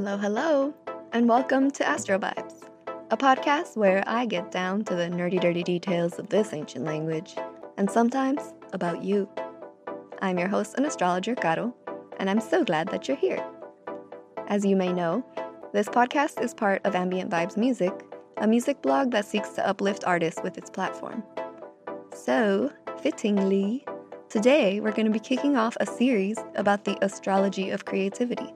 Hello, hello, and welcome to Astro Vibes, a podcast where I get down to the nerdy, dirty details of this ancient language, and sometimes about you. I'm your host and astrologer, Caro, and I'm so glad that you're here. As you may know, this podcast is part of Ambient Vibes Music, a music blog that seeks to uplift artists with its platform. So, fittingly, today we're going to be kicking off a series about the astrology of creativity.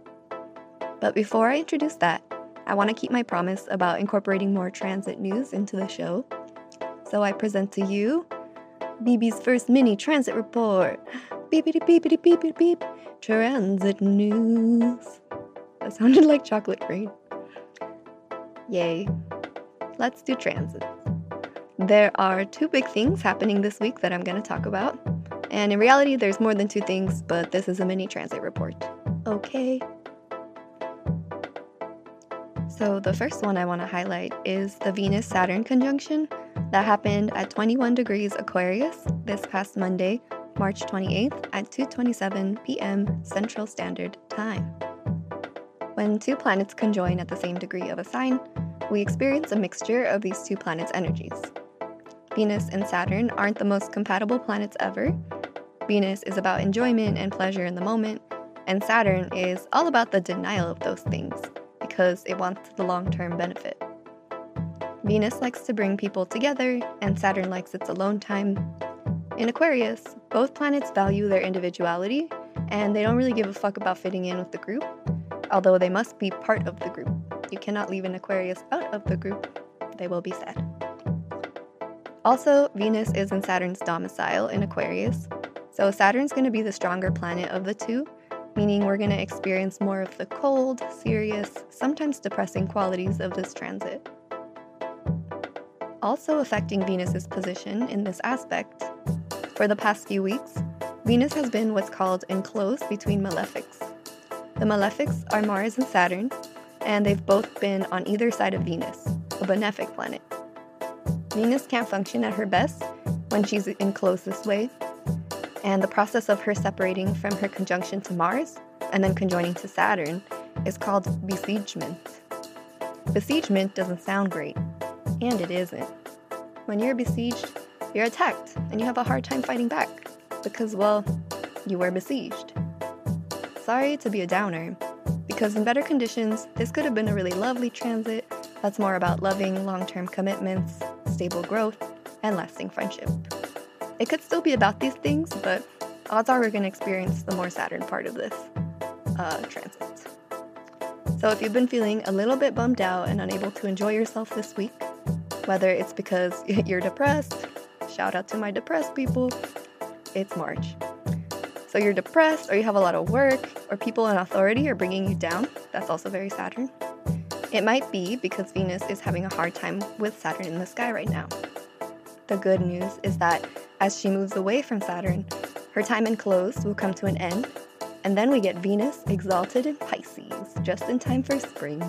But before I introduce that, I want to keep my promise about incorporating more transit news into the show. So I present to you BB's first mini transit report. Beepity beepity beepity beep. Transit news. That sounded like chocolate rain. Yay. Let's do transit. There are two big things happening this week that I'm going to talk about. And in reality, there's more than two things, but this is a mini transit report. Okay. So, the first one I want to highlight is the Venus Saturn conjunction that happened at 21 degrees Aquarius this past Monday, March 28th at 2:27 p.m. Central Standard Time. When two planets conjoin at the same degree of a sign, we experience a mixture of these two planets' energies. Venus and Saturn aren't the most compatible planets ever. Venus is about enjoyment and pleasure in the moment, and Saturn is all about the denial of those things because it wants the long term benefit. Venus likes to bring people together, and Saturn likes its alone time. In Aquarius, both planets value their individuality, and they don't really give a fuck about fitting in with the group, although they must be part of the group. You cannot leave an Aquarius out of the group, they will be sad. Also, Venus is in Saturn's domicile in Aquarius, so Saturn's going to be the stronger planet of the two, meaning we're going to experience more of the cold, serious, sometimes depressing qualities of this transit. Also affecting Venus's position in this aspect, for the past few weeks, Venus has been what's called enclosed between malefics. The malefics are Mars and Saturn, and they've both been on either side of Venus, a benefic planet. Venus can't function at her best when she's enclosed this way, and the process of her separating from her conjunction to Mars and then conjoining to Saturn is called besiegement. Besiegement doesn't sound great, and it isn't. When you're besieged, you're attacked, and you have a hard time fighting back because, well, you were besieged. Sorry to be a downer, because in better conditions, this could have been a really lovely transit that's more about loving long term commitments, stable growth, and lasting friendship. It could still be about these things, but odds are we're going to experience the more Saturn part of this uh, transit. So if you've been feeling a little bit bummed out and unable to enjoy yourself this week, whether it's because you're depressed, shout out to my depressed people, it's March. So you're depressed, or you have a lot of work, or people in authority are bringing you down. That's also very Saturn. It might be because Venus is having a hard time with Saturn in the sky right now. The good news is that as she moves away from Saturn, her time enclosed will come to an end, and then we get Venus exalted in Pisces, just in time for spring.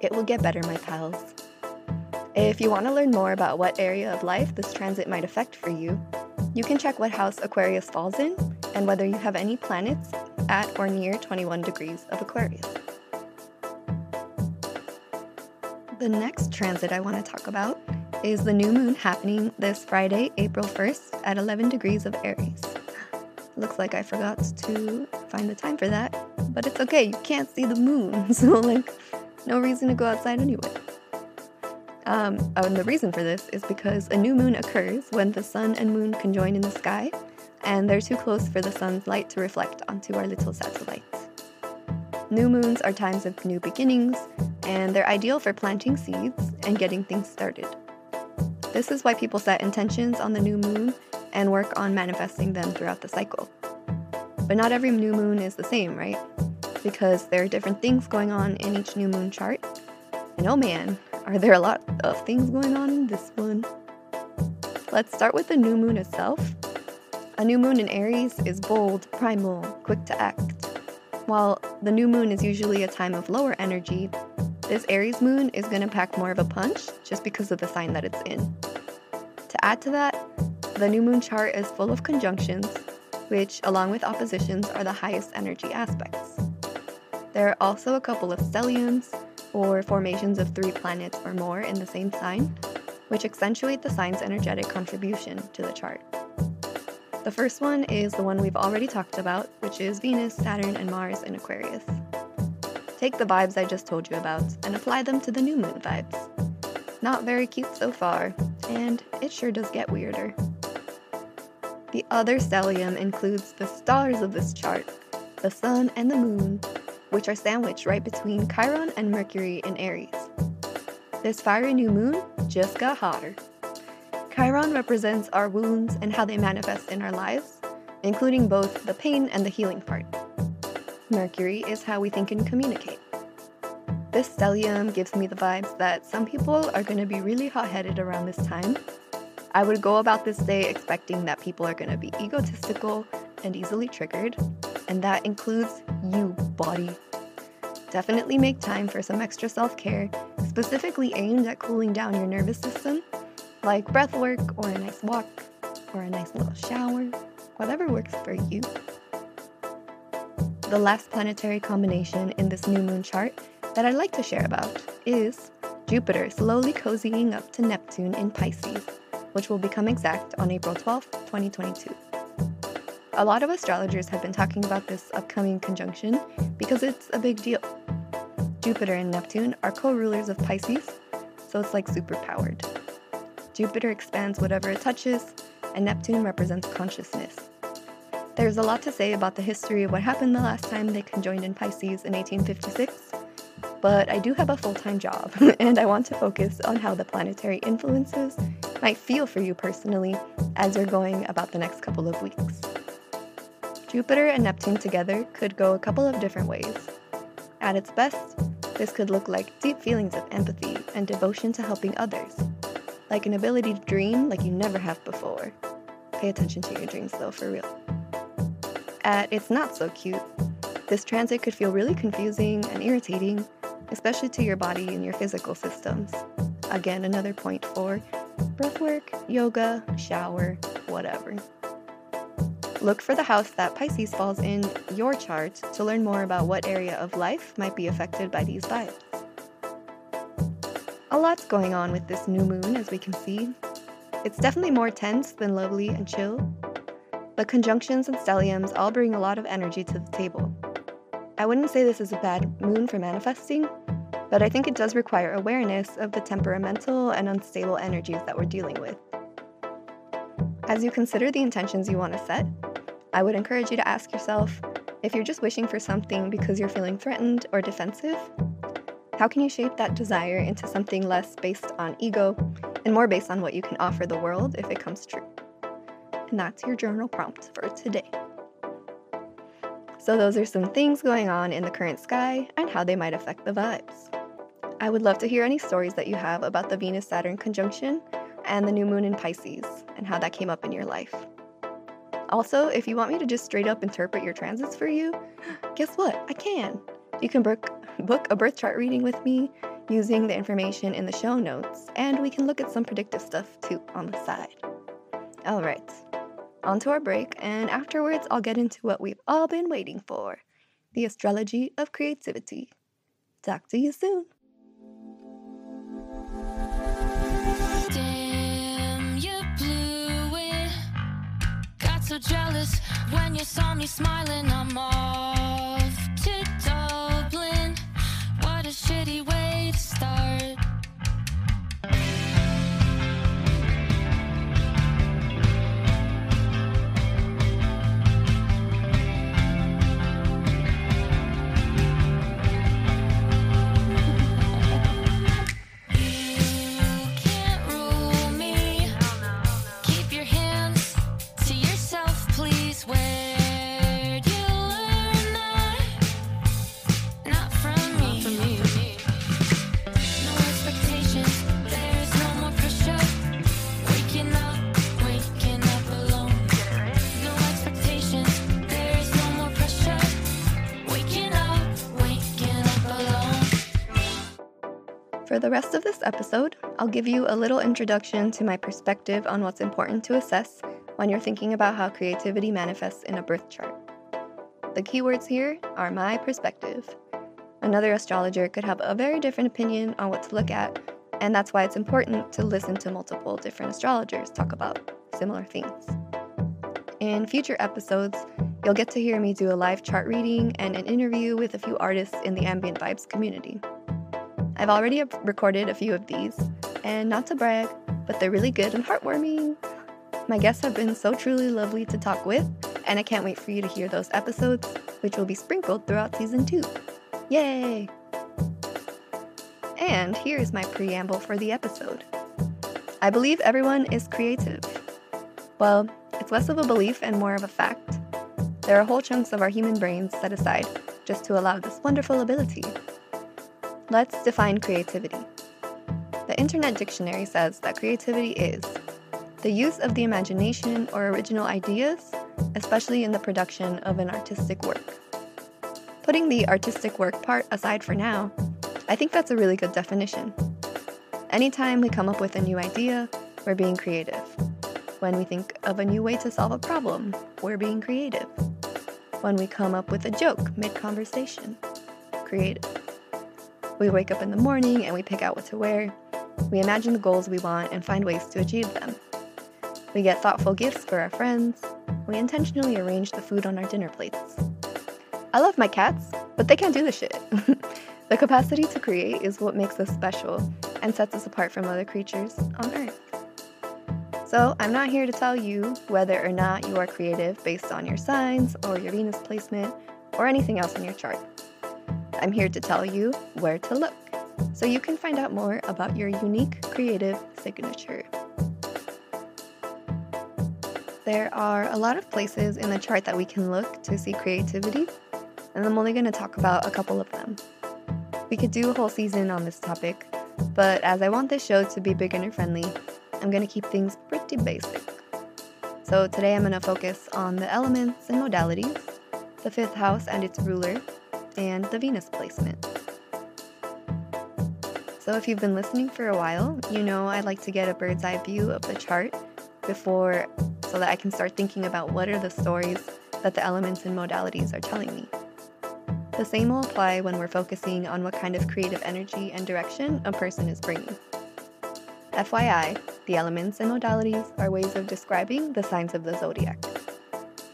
It will get better, my pals. If you want to learn more about what area of life this transit might affect for you, you can check what house Aquarius falls in and whether you have any planets at or near 21 degrees of Aquarius. The next transit I want to talk about is the new moon happening this Friday, April 1st at 11 degrees of Aries. Looks like I forgot to find the time for that, but it's okay, you can't see the moon, so like, no reason to go outside anyway. Um, oh, and the reason for this is because a new moon occurs when the sun and moon conjoin in the sky, and they're too close for the sun's light to reflect onto our little satellites. New moons are times of new beginnings, and they're ideal for planting seeds and getting things started. This is why people set intentions on the new moon and work on manifesting them throughout the cycle. But not every new moon is the same, right? Because there are different things going on in each new moon chart. And oh man, are there a lot of things going on in this one? Let's start with the new moon itself. A new moon in Aries is bold, primal, quick to act. While the new moon is usually a time of lower energy, this Aries moon is going to pack more of a punch just because of the sign that it's in. To add to that, the new moon chart is full of conjunctions, which, along with oppositions, are the highest energy aspects. There are also a couple of stelliums, or formations of three planets or more in the same sign, which accentuate the sign's energetic contribution to the chart. The first one is the one we've already talked about, which is Venus, Saturn, and Mars in Aquarius. Take the vibes I just told you about and apply them to the new moon vibes. Not very cute so far, and it sure does get weirder. The other stellium includes the stars of this chart, the sun and the moon, which are sandwiched right between Chiron and Mercury in Aries. This fiery new moon just got hotter. Chiron represents our wounds and how they manifest in our lives, including both the pain and the healing part. Mercury is how we think and communicate. This stellium gives me the vibes that some people are going to be really hot headed around this time. I would go about this day expecting that people are going to be egotistical and easily triggered, and that includes you, body. Definitely make time for some extra self care, specifically aimed at cooling down your nervous system like breath work or a nice walk or a nice little shower, whatever works for you. The last planetary combination in this new moon chart that I'd like to share about is Jupiter slowly cozying up to Neptune in Pisces, which will become exact on April 12, 2022. A lot of astrologers have been talking about this upcoming conjunction because it's a big deal. Jupiter and Neptune are co rulers of Pisces, so it's like super powered. Jupiter expands whatever it touches, and Neptune represents consciousness. There's a lot to say about the history of what happened the last time they conjoined in Pisces in 1856, but I do have a full time job, and I want to focus on how the planetary influences might feel for you personally as you're going about the next couple of weeks. Jupiter and Neptune together could go a couple of different ways. At its best, this could look like deep feelings of empathy and devotion to helping others, like an ability to dream like you never have before. Pay attention to your dreams though, for real. At its not so cute, this transit could feel really confusing and irritating, especially to your body and your physical systems. Again, another point for breathwork, yoga, shower, whatever. Look for the house that Pisces falls in your chart to learn more about what area of life might be affected by these vibes. A lot's going on with this new moon, as we can see. It's definitely more tense than lovely and chill. The conjunctions and stelliums all bring a lot of energy to the table. I wouldn't say this is a bad moon for manifesting, but I think it does require awareness of the temperamental and unstable energies that we're dealing with. As you consider the intentions you want to set, I would encourage you to ask yourself if you're just wishing for something because you're feeling threatened or defensive, how can you shape that desire into something less based on ego and more based on what you can offer the world if it comes true? And that's your journal prompt for today. So, those are some things going on in the current sky and how they might affect the vibes. I would love to hear any stories that you have about the Venus Saturn conjunction and the new moon in Pisces and how that came up in your life. Also, if you want me to just straight up interpret your transits for you, guess what? I can. You can book, book a birth chart reading with me using the information in the show notes, and we can look at some predictive stuff too on the side. All right, on to our break, and afterwards, I'll get into what we've all been waiting for the astrology of creativity. Talk to you soon. So jealous when you saw me smiling. I'm off the rest of this episode, I'll give you a little introduction to my perspective on what's important to assess when you're thinking about how creativity manifests in a birth chart. The keywords here are my perspective, Another astrologer could have a very different opinion on what to look at, and that's why it's important to listen to multiple different astrologers talk about similar themes. In future episodes, you'll get to hear me do a live chart reading and an interview with a few artists in the Ambient Vibes community. I've already recorded a few of these, and not to brag, but they're really good and heartwarming. My guests have been so truly lovely to talk with, and I can't wait for you to hear those episodes, which will be sprinkled throughout season 2. Yay! And here's my preamble for the episode. I believe everyone is creative. Well, it's less of a belief and more of a fact. There are whole chunks of our human brains set aside just to allow this wonderful ability. Let's define creativity. The Internet Dictionary says that creativity is the use of the imagination or original ideas, especially in the production of an artistic work. Putting the artistic work part aside for now, I think that's a really good definition. Anytime we come up with a new idea, we're being creative. When we think of a new way to solve a problem, we're being creative. When we come up with a joke mid conversation, creative. We wake up in the morning and we pick out what to wear. We imagine the goals we want and find ways to achieve them. We get thoughtful gifts for our friends. We intentionally arrange the food on our dinner plates. I love my cats, but they can't do the shit. the capacity to create is what makes us special and sets us apart from other creatures on Earth. So, I'm not here to tell you whether or not you are creative based on your signs or your Venus placement or anything else in your chart. I'm here to tell you where to look so you can find out more about your unique creative signature. There are a lot of places in the chart that we can look to see creativity, and I'm only going to talk about a couple of them. We could do a whole season on this topic, but as I want this show to be beginner friendly, I'm going to keep things pretty basic. So today I'm going to focus on the elements and modalities, the fifth house and its ruler, and the Venus placement. So, if you've been listening for a while, you know I like to get a bird's eye view of the chart before so that I can start thinking about what are the stories that the elements and modalities are telling me. The same will apply when we're focusing on what kind of creative energy and direction a person is bringing. FYI, the elements and modalities are ways of describing the signs of the zodiac.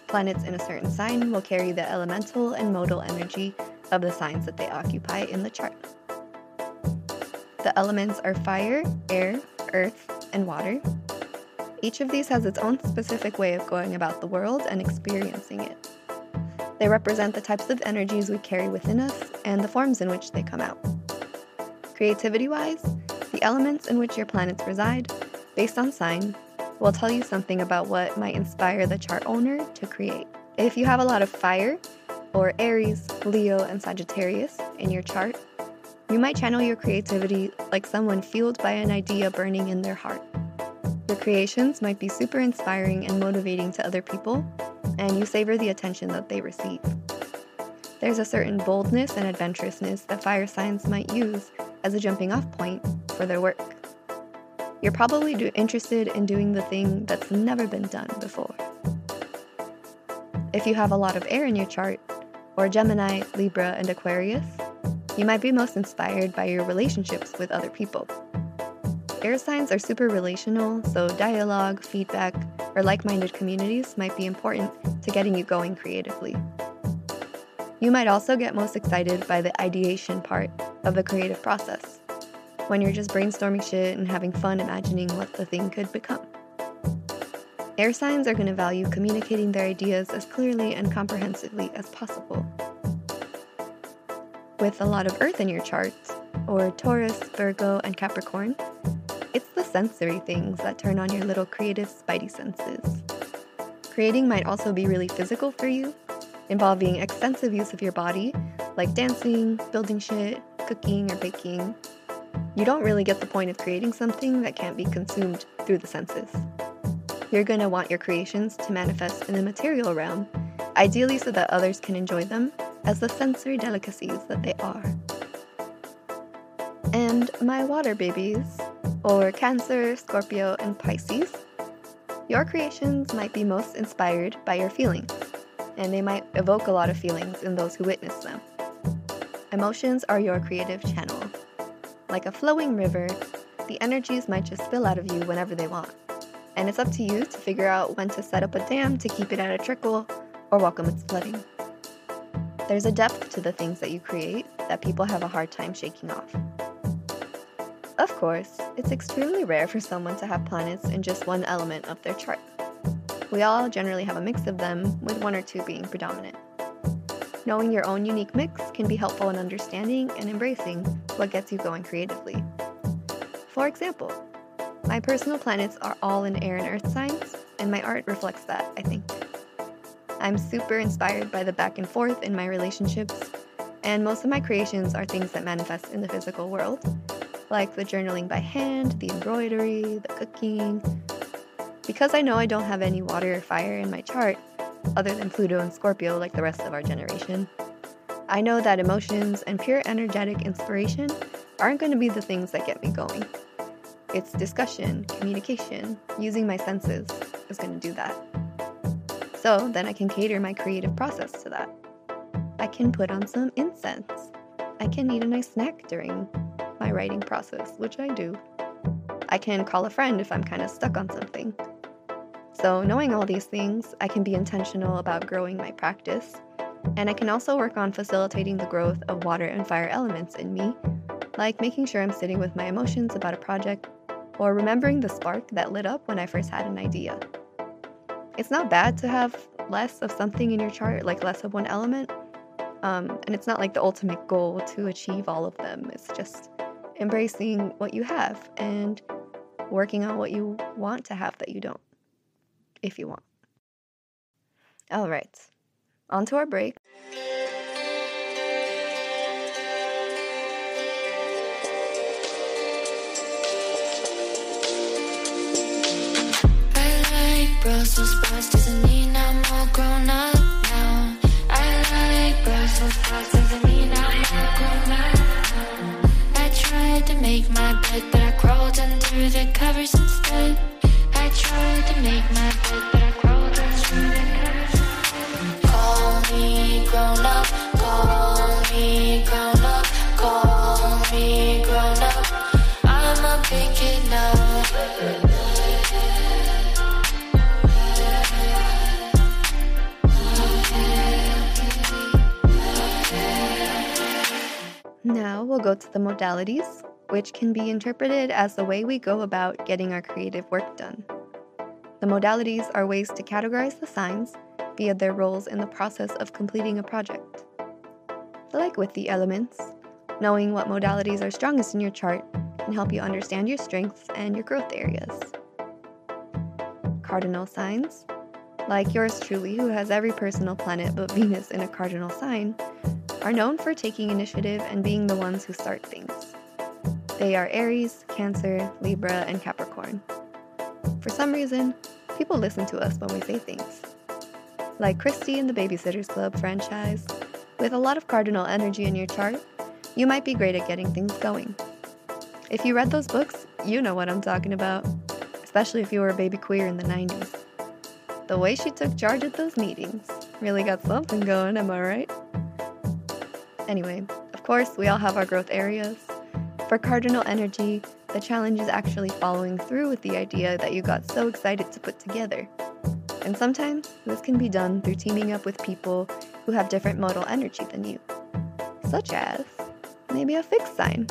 Planets in a certain sign will carry the elemental and modal energy of the signs that they occupy in the chart. The elements are fire, air, earth, and water. Each of these has its own specific way of going about the world and experiencing it. They represent the types of energies we carry within us and the forms in which they come out. Creativity wise, the elements in which your planets reside, based on sign, will tell you something about what might inspire the chart owner to create. If you have a lot of fire, or Aries, Leo, and Sagittarius in your chart, you might channel your creativity like someone fueled by an idea burning in their heart. Your creations might be super inspiring and motivating to other people, and you savor the attention that they receive. There's a certain boldness and adventurousness that fire signs might use as a jumping off point for their work. You're probably do- interested in doing the thing that's never been done before. If you have a lot of air in your chart, or Gemini, Libra, and Aquarius, you might be most inspired by your relationships with other people. Air signs are super relational, so dialogue, feedback, or like minded communities might be important to getting you going creatively. You might also get most excited by the ideation part of the creative process, when you're just brainstorming shit and having fun imagining what the thing could become. Air signs are going to value communicating their ideas as clearly and comprehensively as possible. With a lot of Earth in your charts, or Taurus, Virgo, and Capricorn, it's the sensory things that turn on your little creative spidey senses. Creating might also be really physical for you, involving extensive use of your body, like dancing, building shit, cooking, or baking. You don't really get the point of creating something that can't be consumed through the senses. You're going to want your creations to manifest in the material realm, ideally so that others can enjoy them as the sensory delicacies that they are. And my water babies, or Cancer, Scorpio, and Pisces, your creations might be most inspired by your feelings, and they might evoke a lot of feelings in those who witness them. Emotions are your creative channel. Like a flowing river, the energies might just spill out of you whenever they want. And it's up to you to figure out when to set up a dam to keep it at a trickle or welcome its flooding. There's a depth to the things that you create that people have a hard time shaking off. Of course, it's extremely rare for someone to have planets in just one element of their chart. We all generally have a mix of them, with one or two being predominant. Knowing your own unique mix can be helpful in understanding and embracing what gets you going creatively. For example, my personal planets are all in air and earth signs, and my art reflects that, I think. I'm super inspired by the back and forth in my relationships, and most of my creations are things that manifest in the physical world, like the journaling by hand, the embroidery, the cooking. Because I know I don't have any water or fire in my chart, other than Pluto and Scorpio like the rest of our generation. I know that emotions and pure energetic inspiration aren't going to be the things that get me going. It's discussion, communication, using my senses is going to do that. So then I can cater my creative process to that. I can put on some incense. I can eat a nice snack during my writing process, which I do. I can call a friend if I'm kind of stuck on something. So, knowing all these things, I can be intentional about growing my practice, and I can also work on facilitating the growth of water and fire elements in me, like making sure I'm sitting with my emotions about a project or remembering the spark that lit up when I first had an idea. It's not bad to have less of something in your chart, like less of one element, um, and it's not like the ultimate goal to achieve all of them. It's just embracing what you have and working on what you want to have that you don't if you want. All right, on to our break. Brussels sprouts, doesn't mean I'm all grown up now. I like Brussels sprouts, doesn't mean I'm all grown up now. I tried to make my bed, but I crawled under the covers instead. I tried to make my bed, but I crawled under the covers. Call me grown up, go to the modalities, which can be interpreted as the way we go about getting our creative work done. The modalities are ways to categorize the signs via their roles in the process of completing a project. Like with the elements, knowing what modalities are strongest in your chart can help you understand your strengths and your growth areas. Cardinal signs, like yours truly, who has every personal planet but Venus in a cardinal sign, are known for taking initiative and being the ones who start things. They are Aries, Cancer, Libra, and Capricorn. For some reason, people listen to us when we say things. Like Kristy in the Babysitters Club franchise, with a lot of cardinal energy in your chart, you might be great at getting things going. If you read those books, you know what I'm talking about, especially if you were a baby queer in the 90s. The way she took charge at those meetings really got something going, am I right? Anyway, of course, we all have our growth areas. For cardinal energy, the challenge is actually following through with the idea that you got so excited to put together. And sometimes this can be done through teaming up with people who have different modal energy than you, such as maybe a fixed sign.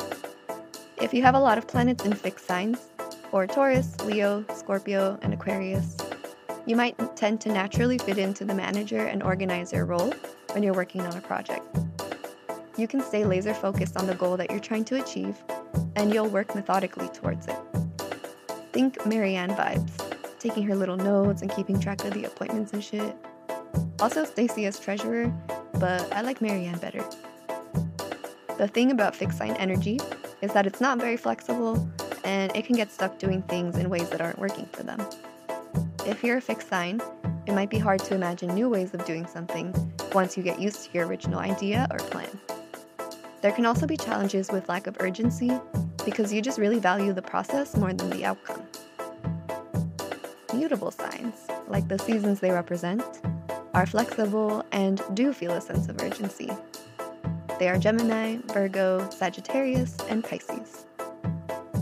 If you have a lot of planets in fixed signs, or Taurus, Leo, Scorpio, and Aquarius, you might tend to naturally fit into the manager and organizer role when you're working on a project you can stay laser focused on the goal that you're trying to achieve, and you'll work methodically towards it. Think Mary Anne vibes, taking her little notes and keeping track of the appointments and shit. Also, Stacey as treasurer, but I like Mary Anne better. The thing about fixed sign energy is that it's not very flexible and it can get stuck doing things in ways that aren't working for them. If you're a fixed sign, it might be hard to imagine new ways of doing something once you get used to your original idea or plan. There can also be challenges with lack of urgency because you just really value the process more than the outcome. Mutable signs, like the seasons they represent, are flexible and do feel a sense of urgency. They are Gemini, Virgo, Sagittarius, and Pisces.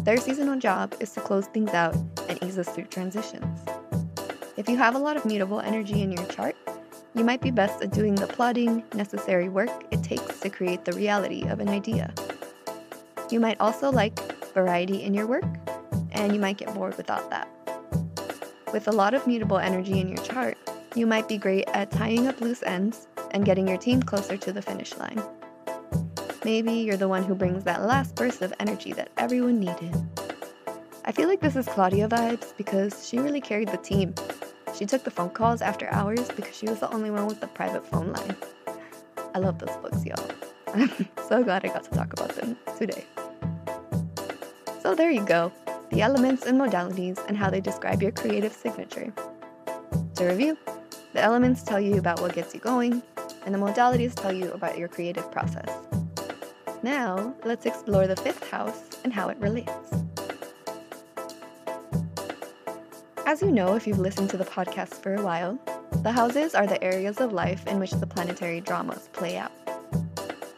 Their seasonal job is to close things out and ease us through transitions. If you have a lot of mutable energy in your chart, you might be best at doing the plodding, necessary work it takes to create the reality of an idea. You might also like variety in your work, and you might get bored without that. With a lot of mutable energy in your chart, you might be great at tying up loose ends and getting your team closer to the finish line. Maybe you're the one who brings that last burst of energy that everyone needed. I feel like this is Claudia vibes because she really carried the team. She took the phone calls after hours because she was the only one with the private phone line. I love those books, y'all. I'm so glad I got to talk about them today. So there you go the elements and modalities and how they describe your creative signature. To review, the elements tell you about what gets you going, and the modalities tell you about your creative process. Now, let's explore the fifth house and how it relates. As you know, if you've listened to the podcast for a while, the houses are the areas of life in which the planetary dramas play out.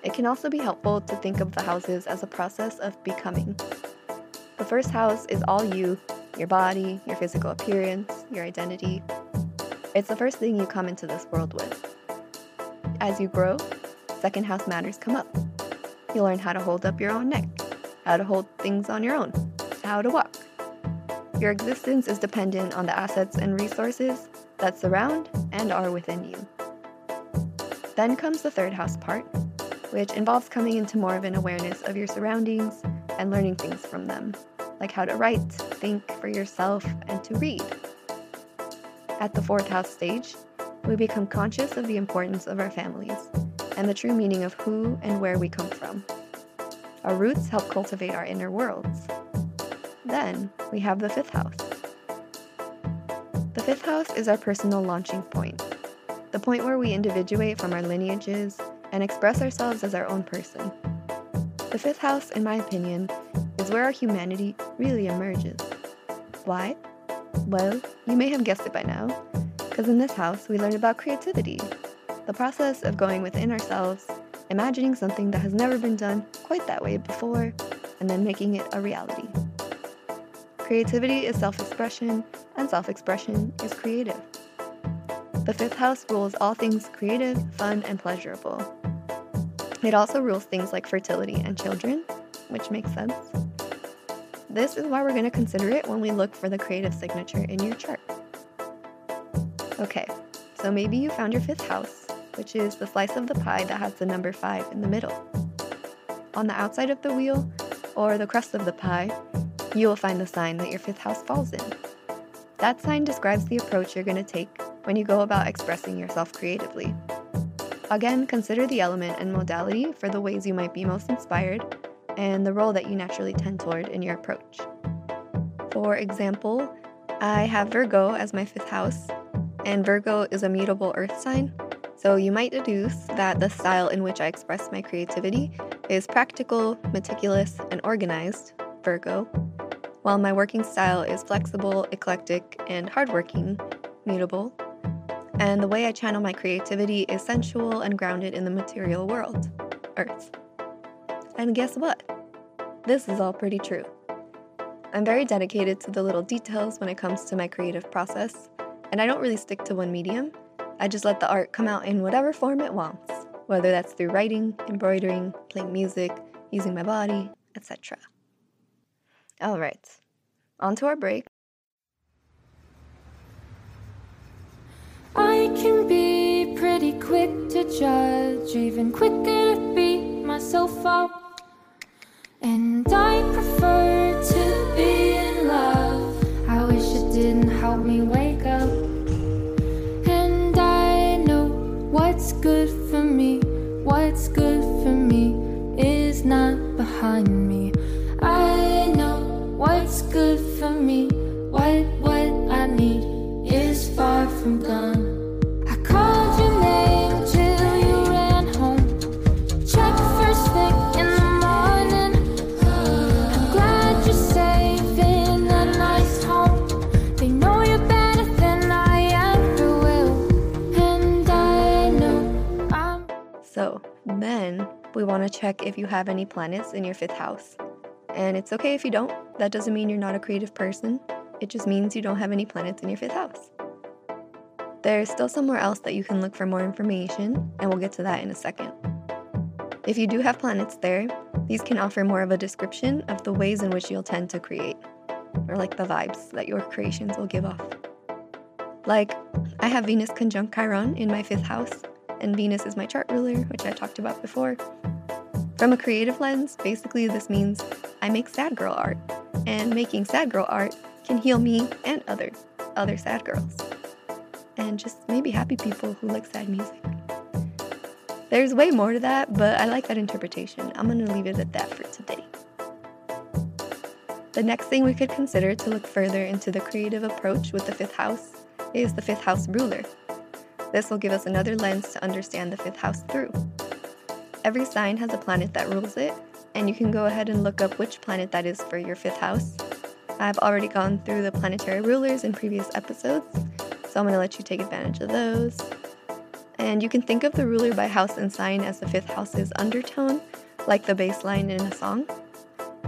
It can also be helpful to think of the houses as a process of becoming. The first house is all you, your body, your physical appearance, your identity. It's the first thing you come into this world with. As you grow, second house matters come up. You learn how to hold up your own neck, how to hold things on your own, how to walk. Your existence is dependent on the assets and resources that surround and are within you. Then comes the third house part, which involves coming into more of an awareness of your surroundings and learning things from them, like how to write, think for yourself, and to read. At the fourth house stage, we become conscious of the importance of our families and the true meaning of who and where we come from. Our roots help cultivate our inner worlds. Then we have the fifth house. The fifth house is our personal launching point, the point where we individuate from our lineages and express ourselves as our own person. The fifth house, in my opinion, is where our humanity really emerges. Why? Well, you may have guessed it by now, because in this house we learn about creativity, the process of going within ourselves, imagining something that has never been done quite that way before, and then making it a reality. Creativity is self expression, and self expression is creative. The fifth house rules all things creative, fun, and pleasurable. It also rules things like fertility and children, which makes sense. This is why we're going to consider it when we look for the creative signature in your chart. Okay, so maybe you found your fifth house which is the slice of the pie that has the number 5 in the middle. On the outside of the wheel, or the crust of the pie, you will find the sign that your fifth house falls in. That sign describes the approach you're going to take when you go about expressing yourself creatively. Again, consider the element and modality for the ways you might be most inspired and the role that you naturally tend toward in your approach. For example, I have Virgo as my fifth house, and Virgo is a mutable earth sign, so you might deduce that the style in which I express my creativity is practical, meticulous, and organized, Virgo, while my working style is flexible, eclectic, and hardworking, mutable. And the way I channel my creativity is sensual and grounded in the material world, Earth. And guess what? This is all pretty true. I'm very dedicated to the little details when it comes to my creative process, and I don't really stick to one medium. I just let the art come out in whatever form it wants, whether that's through writing, embroidering, playing music, using my body, etc. All right, on to our break. I can be pretty quick to judge, even quicker to beat myself up. And I prefer to then we want to check if you have any planets in your fifth house. And it's okay if you don't. That doesn't mean you're not a creative person. It just means you don't have any planets in your fifth house. There's still somewhere else that you can look for more information, and we'll get to that in a second. If you do have planets there, these can offer more of a description of the ways in which you'll tend to create, or like the vibes that your creations will give off. Like, I have Venus conjunct Chiron in my fifth house, and Venus is my chart ruler, which I talked about before. From a creative lens, basically this means I make sad girl art, and making sad girl art can heal me and other other sad girls. And just maybe happy people who like sad music. There's way more to that, but I like that interpretation. I'm to leave it at that for today. The next thing we could consider to look further into the creative approach with the fifth house is the fifth house ruler. This will give us another lens to understand the fifth house through. Every sign has a planet that rules it, and you can go ahead and look up which planet that is for your fifth house. I've already gone through the planetary rulers in previous episodes, so I'm going to let you take advantage of those. And you can think of the ruler by house and sign as the fifth house's undertone, like the bass line in a song.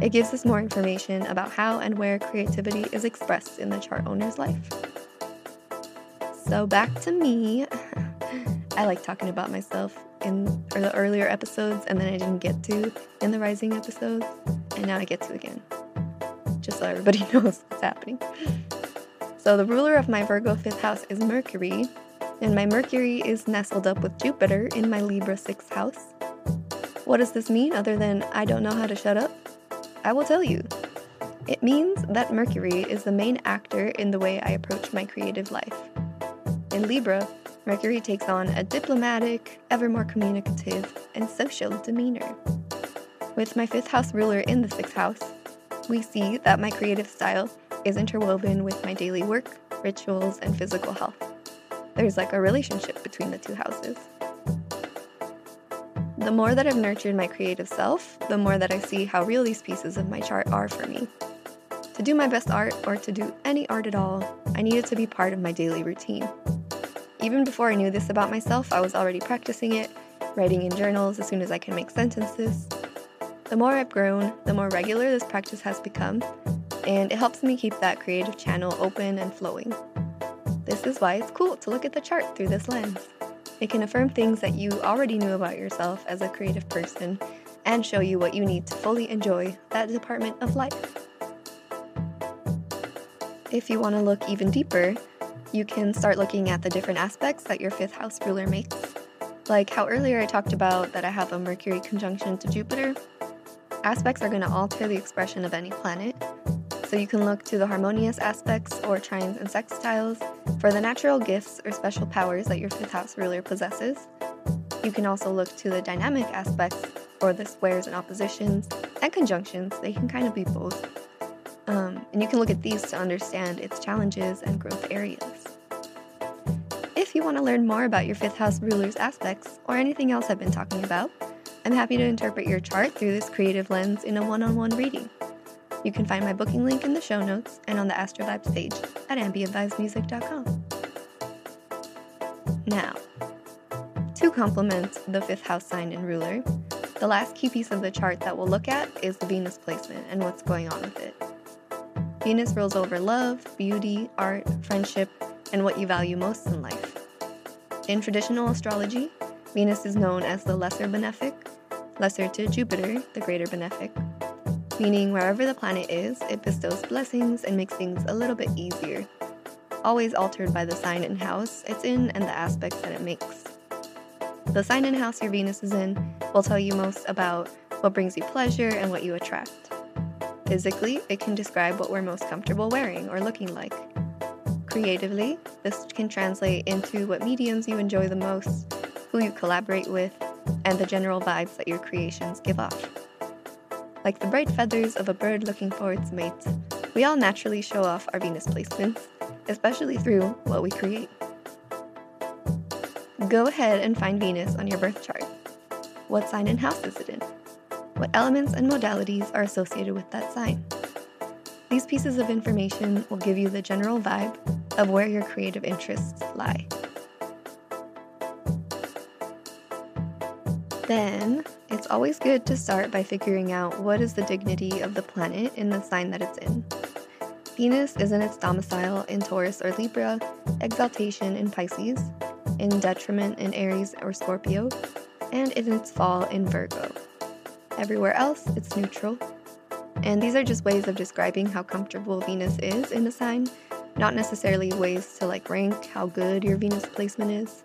It gives us more information about how and where creativity is expressed in the chart owner's life. So back to me. I like talking about myself in the earlier episodes, and then I didn't get to in the rising episodes, and now I get to again. Just so everybody knows what's happening. So the ruler of my Virgo fifth house is Mercury, and my Mercury is nestled up with Jupiter in my Libra sixth house. What does this mean other than I don't know how to shut up? I will tell you. It means that Mercury is the main actor in the way I approach my creative life. In Libra, Mercury takes on a diplomatic, ever more communicative, and social demeanor. With my fifth house ruler in the sixth house, we see that my creative style is interwoven with my daily work, rituals, and physical health. There's like a relationship between the two houses. The more that I've nurtured my creative self, the more that I see how real these pieces of my chart are for me. To do my best art, or to do any art at all, I need it to be part of my daily routine. Even before I knew this about myself, I was already practicing it, writing in journals as soon as I can make sentences. The more I've grown, the more regular this practice has become, and it helps me keep that creative channel open and flowing. This is why it's cool to look at the chart through this lens. It can affirm things that you already knew about yourself as a creative person and show you what you need to fully enjoy that department of life. If you want to look even deeper, you can start looking at the different aspects that your fifth house ruler makes. Like how earlier I talked about that I have a Mercury conjunction to Jupiter. Aspects are going to alter the expression of any planet. So you can look to the harmonious aspects or trines and sextiles for the natural gifts or special powers that your fifth house ruler possesses. You can also look to the dynamic aspects or the squares and oppositions and conjunctions. They can kind of be both. Um, and you can look at these to understand its challenges and growth areas. If you want to learn more about your fifth house ruler's aspects or anything else I've been talking about, I'm happy to interpret your chart through this creative lens in a one on one reading. You can find my booking link in the show notes and on the Astrolabs page at ambientvibesmusic.com. Now, to complement the fifth house sign and ruler, the last key piece of the chart that we'll look at is the Venus placement and what's going on with it. Venus rules over love, beauty, art, friendship, and what you value most in life. In traditional astrology, Venus is known as the lesser benefic, lesser to Jupiter, the greater benefic, meaning wherever the planet is, it bestows blessings and makes things a little bit easier. Always altered by the sign and house it's in and the aspects that it makes. The sign and house your Venus is in will tell you most about what brings you pleasure and what you attract. Physically, it can describe what we're most comfortable wearing or looking like. Creatively, this can translate into what mediums you enjoy the most, who you collaborate with, and the general vibes that your creations give off. Like the bright feathers of a bird looking for its mate, we all naturally show off our Venus placements, especially through what we create. Go ahead and find Venus on your birth chart. What sign and house is it in? What elements and modalities are associated with that sign. These pieces of information will give you the general vibe of where your creative interests lie. Then, it's always good to start by figuring out what is the dignity of the planet in the sign that it's in. Venus is in its domicile in Taurus or Libra, exaltation in Pisces, in detriment in Aries or Scorpio, and in its fall in Virgo. Everywhere else, it's neutral. And these are just ways of describing how comfortable Venus is in a sign, not necessarily ways to like rank how good your Venus placement is.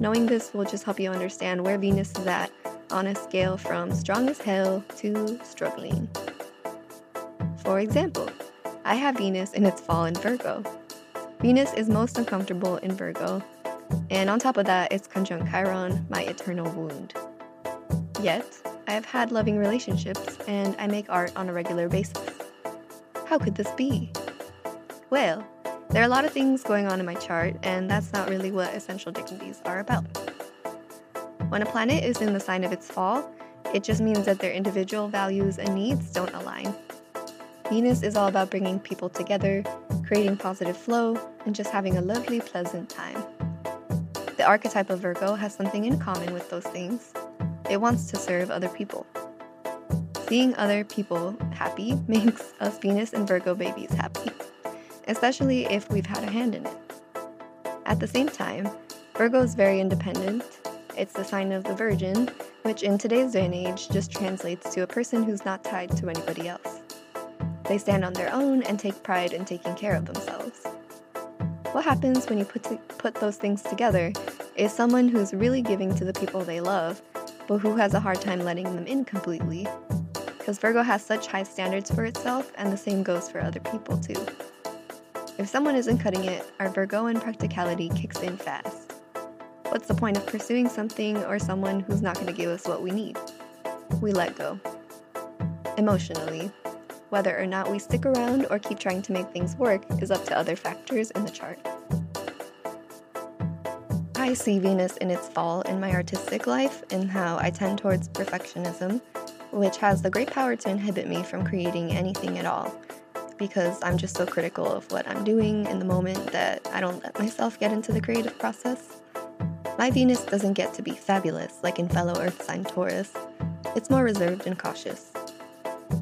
Knowing this will just help you understand where Venus is at on a scale from strong as hell to struggling. For example, I have Venus in its fall in Virgo. Venus is most uncomfortable in Virgo, and on top of that, it's conjunct Chiron, my eternal wound. Yet, I have had loving relationships and I make art on a regular basis. How could this be? Well, there are a lot of things going on in my chart, and that's not really what essential dignities are about. When a planet is in the sign of its fall, it just means that their individual values and needs don't align. Venus is all about bringing people together, creating positive flow, and just having a lovely, pleasant time. The archetype of Virgo has something in common with those things. It wants to serve other people. Seeing other people happy makes us Venus and Virgo babies happy, especially if we've had a hand in it. At the same time, Virgo is very independent it's the sign of the Virgin, which in today's day and age just translates to a person who's not tied to anybody else. They stand on their own and take pride in taking care of themselves. What happens when you put, to, put those things together is someone who's really giving to the people they love, but who has a hard time letting them in completely. Because Virgo has such high standards for itself, and the same goes for other people too. If someone isn't cutting it, our Virgoan practicality kicks in fast. What's the point of pursuing something or someone who's not going to give us what we need? We let go. Emotionally, whether or not we stick around or keep trying to make things work is up to other factors in the chart. I see Venus in its fall in my artistic life and how I tend towards perfectionism, which has the great power to inhibit me from creating anything at all because I'm just so critical of what I'm doing in the moment that I don't let myself get into the creative process. My Venus doesn't get to be fabulous like in fellow Earth sign Taurus. It's more reserved and cautious.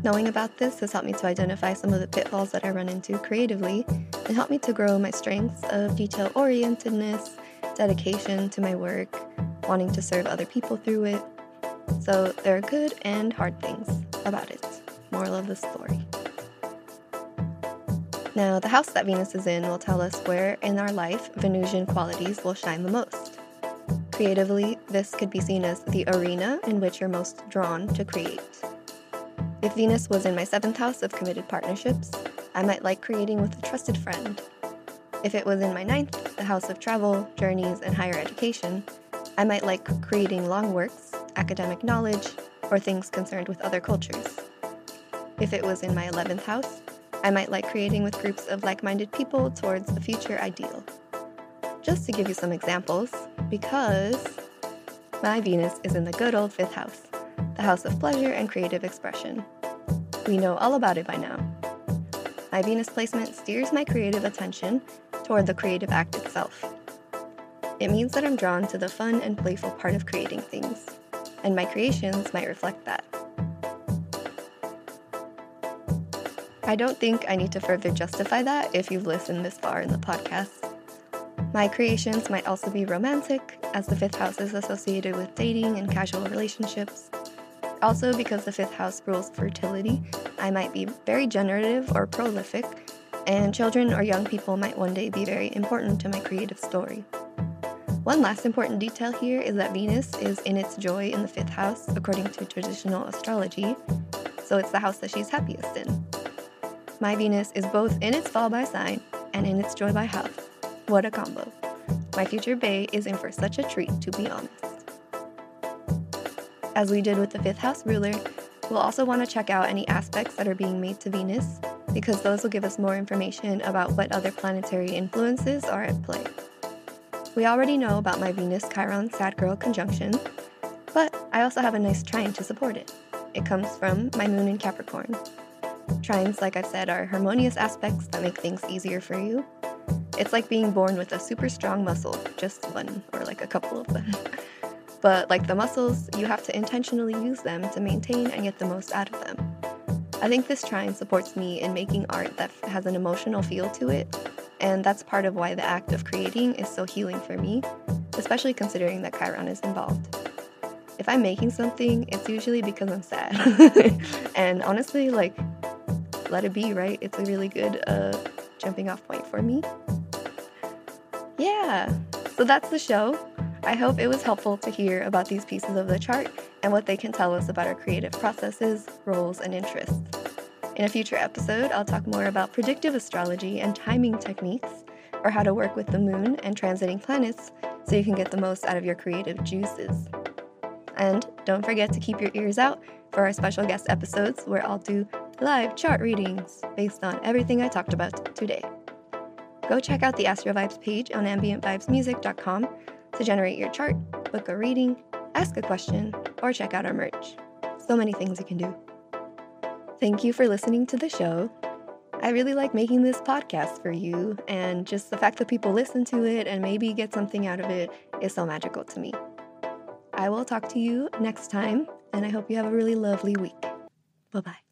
Knowing about this has helped me to identify some of the pitfalls that I run into creatively and helped me to grow my strengths of detail orientedness, dedication to my work, wanting to serve other people through it. So there are good and hard things about it. Moral of the story. Now, the house that Venus is in will tell us where in our life Venusian qualities will shine the most. Creatively, this could be seen as the arena in which you're most drawn to create. If Venus was in my seventh house of committed partnerships, I might like creating with a trusted friend. If it was in my ninth, the house of travel, journeys, and higher education, I might like creating long works, academic knowledge, or things concerned with other cultures. If it was in my 11th house, I might like creating with groups of like minded people towards a future ideal. Just to give you some examples, because my Venus is in the good old fifth house, the house of pleasure and creative expression. We know all about it by now. My Venus placement steers my creative attention toward the creative act itself. It means that I'm drawn to the fun and playful part of creating things, and my creations might reflect that. I don't think I need to further justify that if you've listened this far in the podcast. My creations might also be romantic, as the fifth house is associated with dating and casual relationships. Also, because the fifth house rules fertility, I might be very generative or prolific, and children or young people might one day be very important to my creative story. One last important detail here is that Venus is in its joy in the fifth house, according to traditional astrology, so it's the house that she's happiest in. My Venus is both in its fall by sign and in its joy by house. What a combo. My future bae is in for such a treat, to be honest. As we did with the fifth house ruler, we'll also want to check out any aspects that are being made to Venus, because those will give us more information about what other planetary influences are at play. We already know about my Venus Chiron Sad Girl conjunction, but I also have a nice trine to support it. It comes from my moon in Capricorn. Trines, like I've said, are harmonious aspects that make things easier for you, it's like being born with a super strong muscle, just one or like a couple of them. But like the muscles, you have to intentionally use them to maintain and get the most out of them. I think this trine supports me in making art that has an emotional feel to it, and that's part of why the act of creating is so healing for me, especially considering that Chiron is involved. If I'm making something, it's usually because I'm sad. and honestly, like, let it be, right? It's a really good uh, jumping off point for me. Yeah, so that's the show. I hope it was helpful to hear about these pieces of the chart and what they can tell us about our creative processes, roles, and interests. In a future episode, I'll talk more about predictive astrology and timing techniques, or how to work with the moon and transiting planets so you can get the most out of your creative juices. And don't forget to keep your ears out for our special guest episodes where I'll do live chart readings based on everything I talked about today. Go check out the Astro Vibes page on ambientvibesmusic.com to generate your chart, book a reading, ask a question, or check out our merch. So many things you can do. Thank you for listening to the show. I really like making this podcast for you, and just the fact that people listen to it and maybe get something out of it is so magical to me. I will talk to you next time, and I hope you have a really lovely week. Bye bye.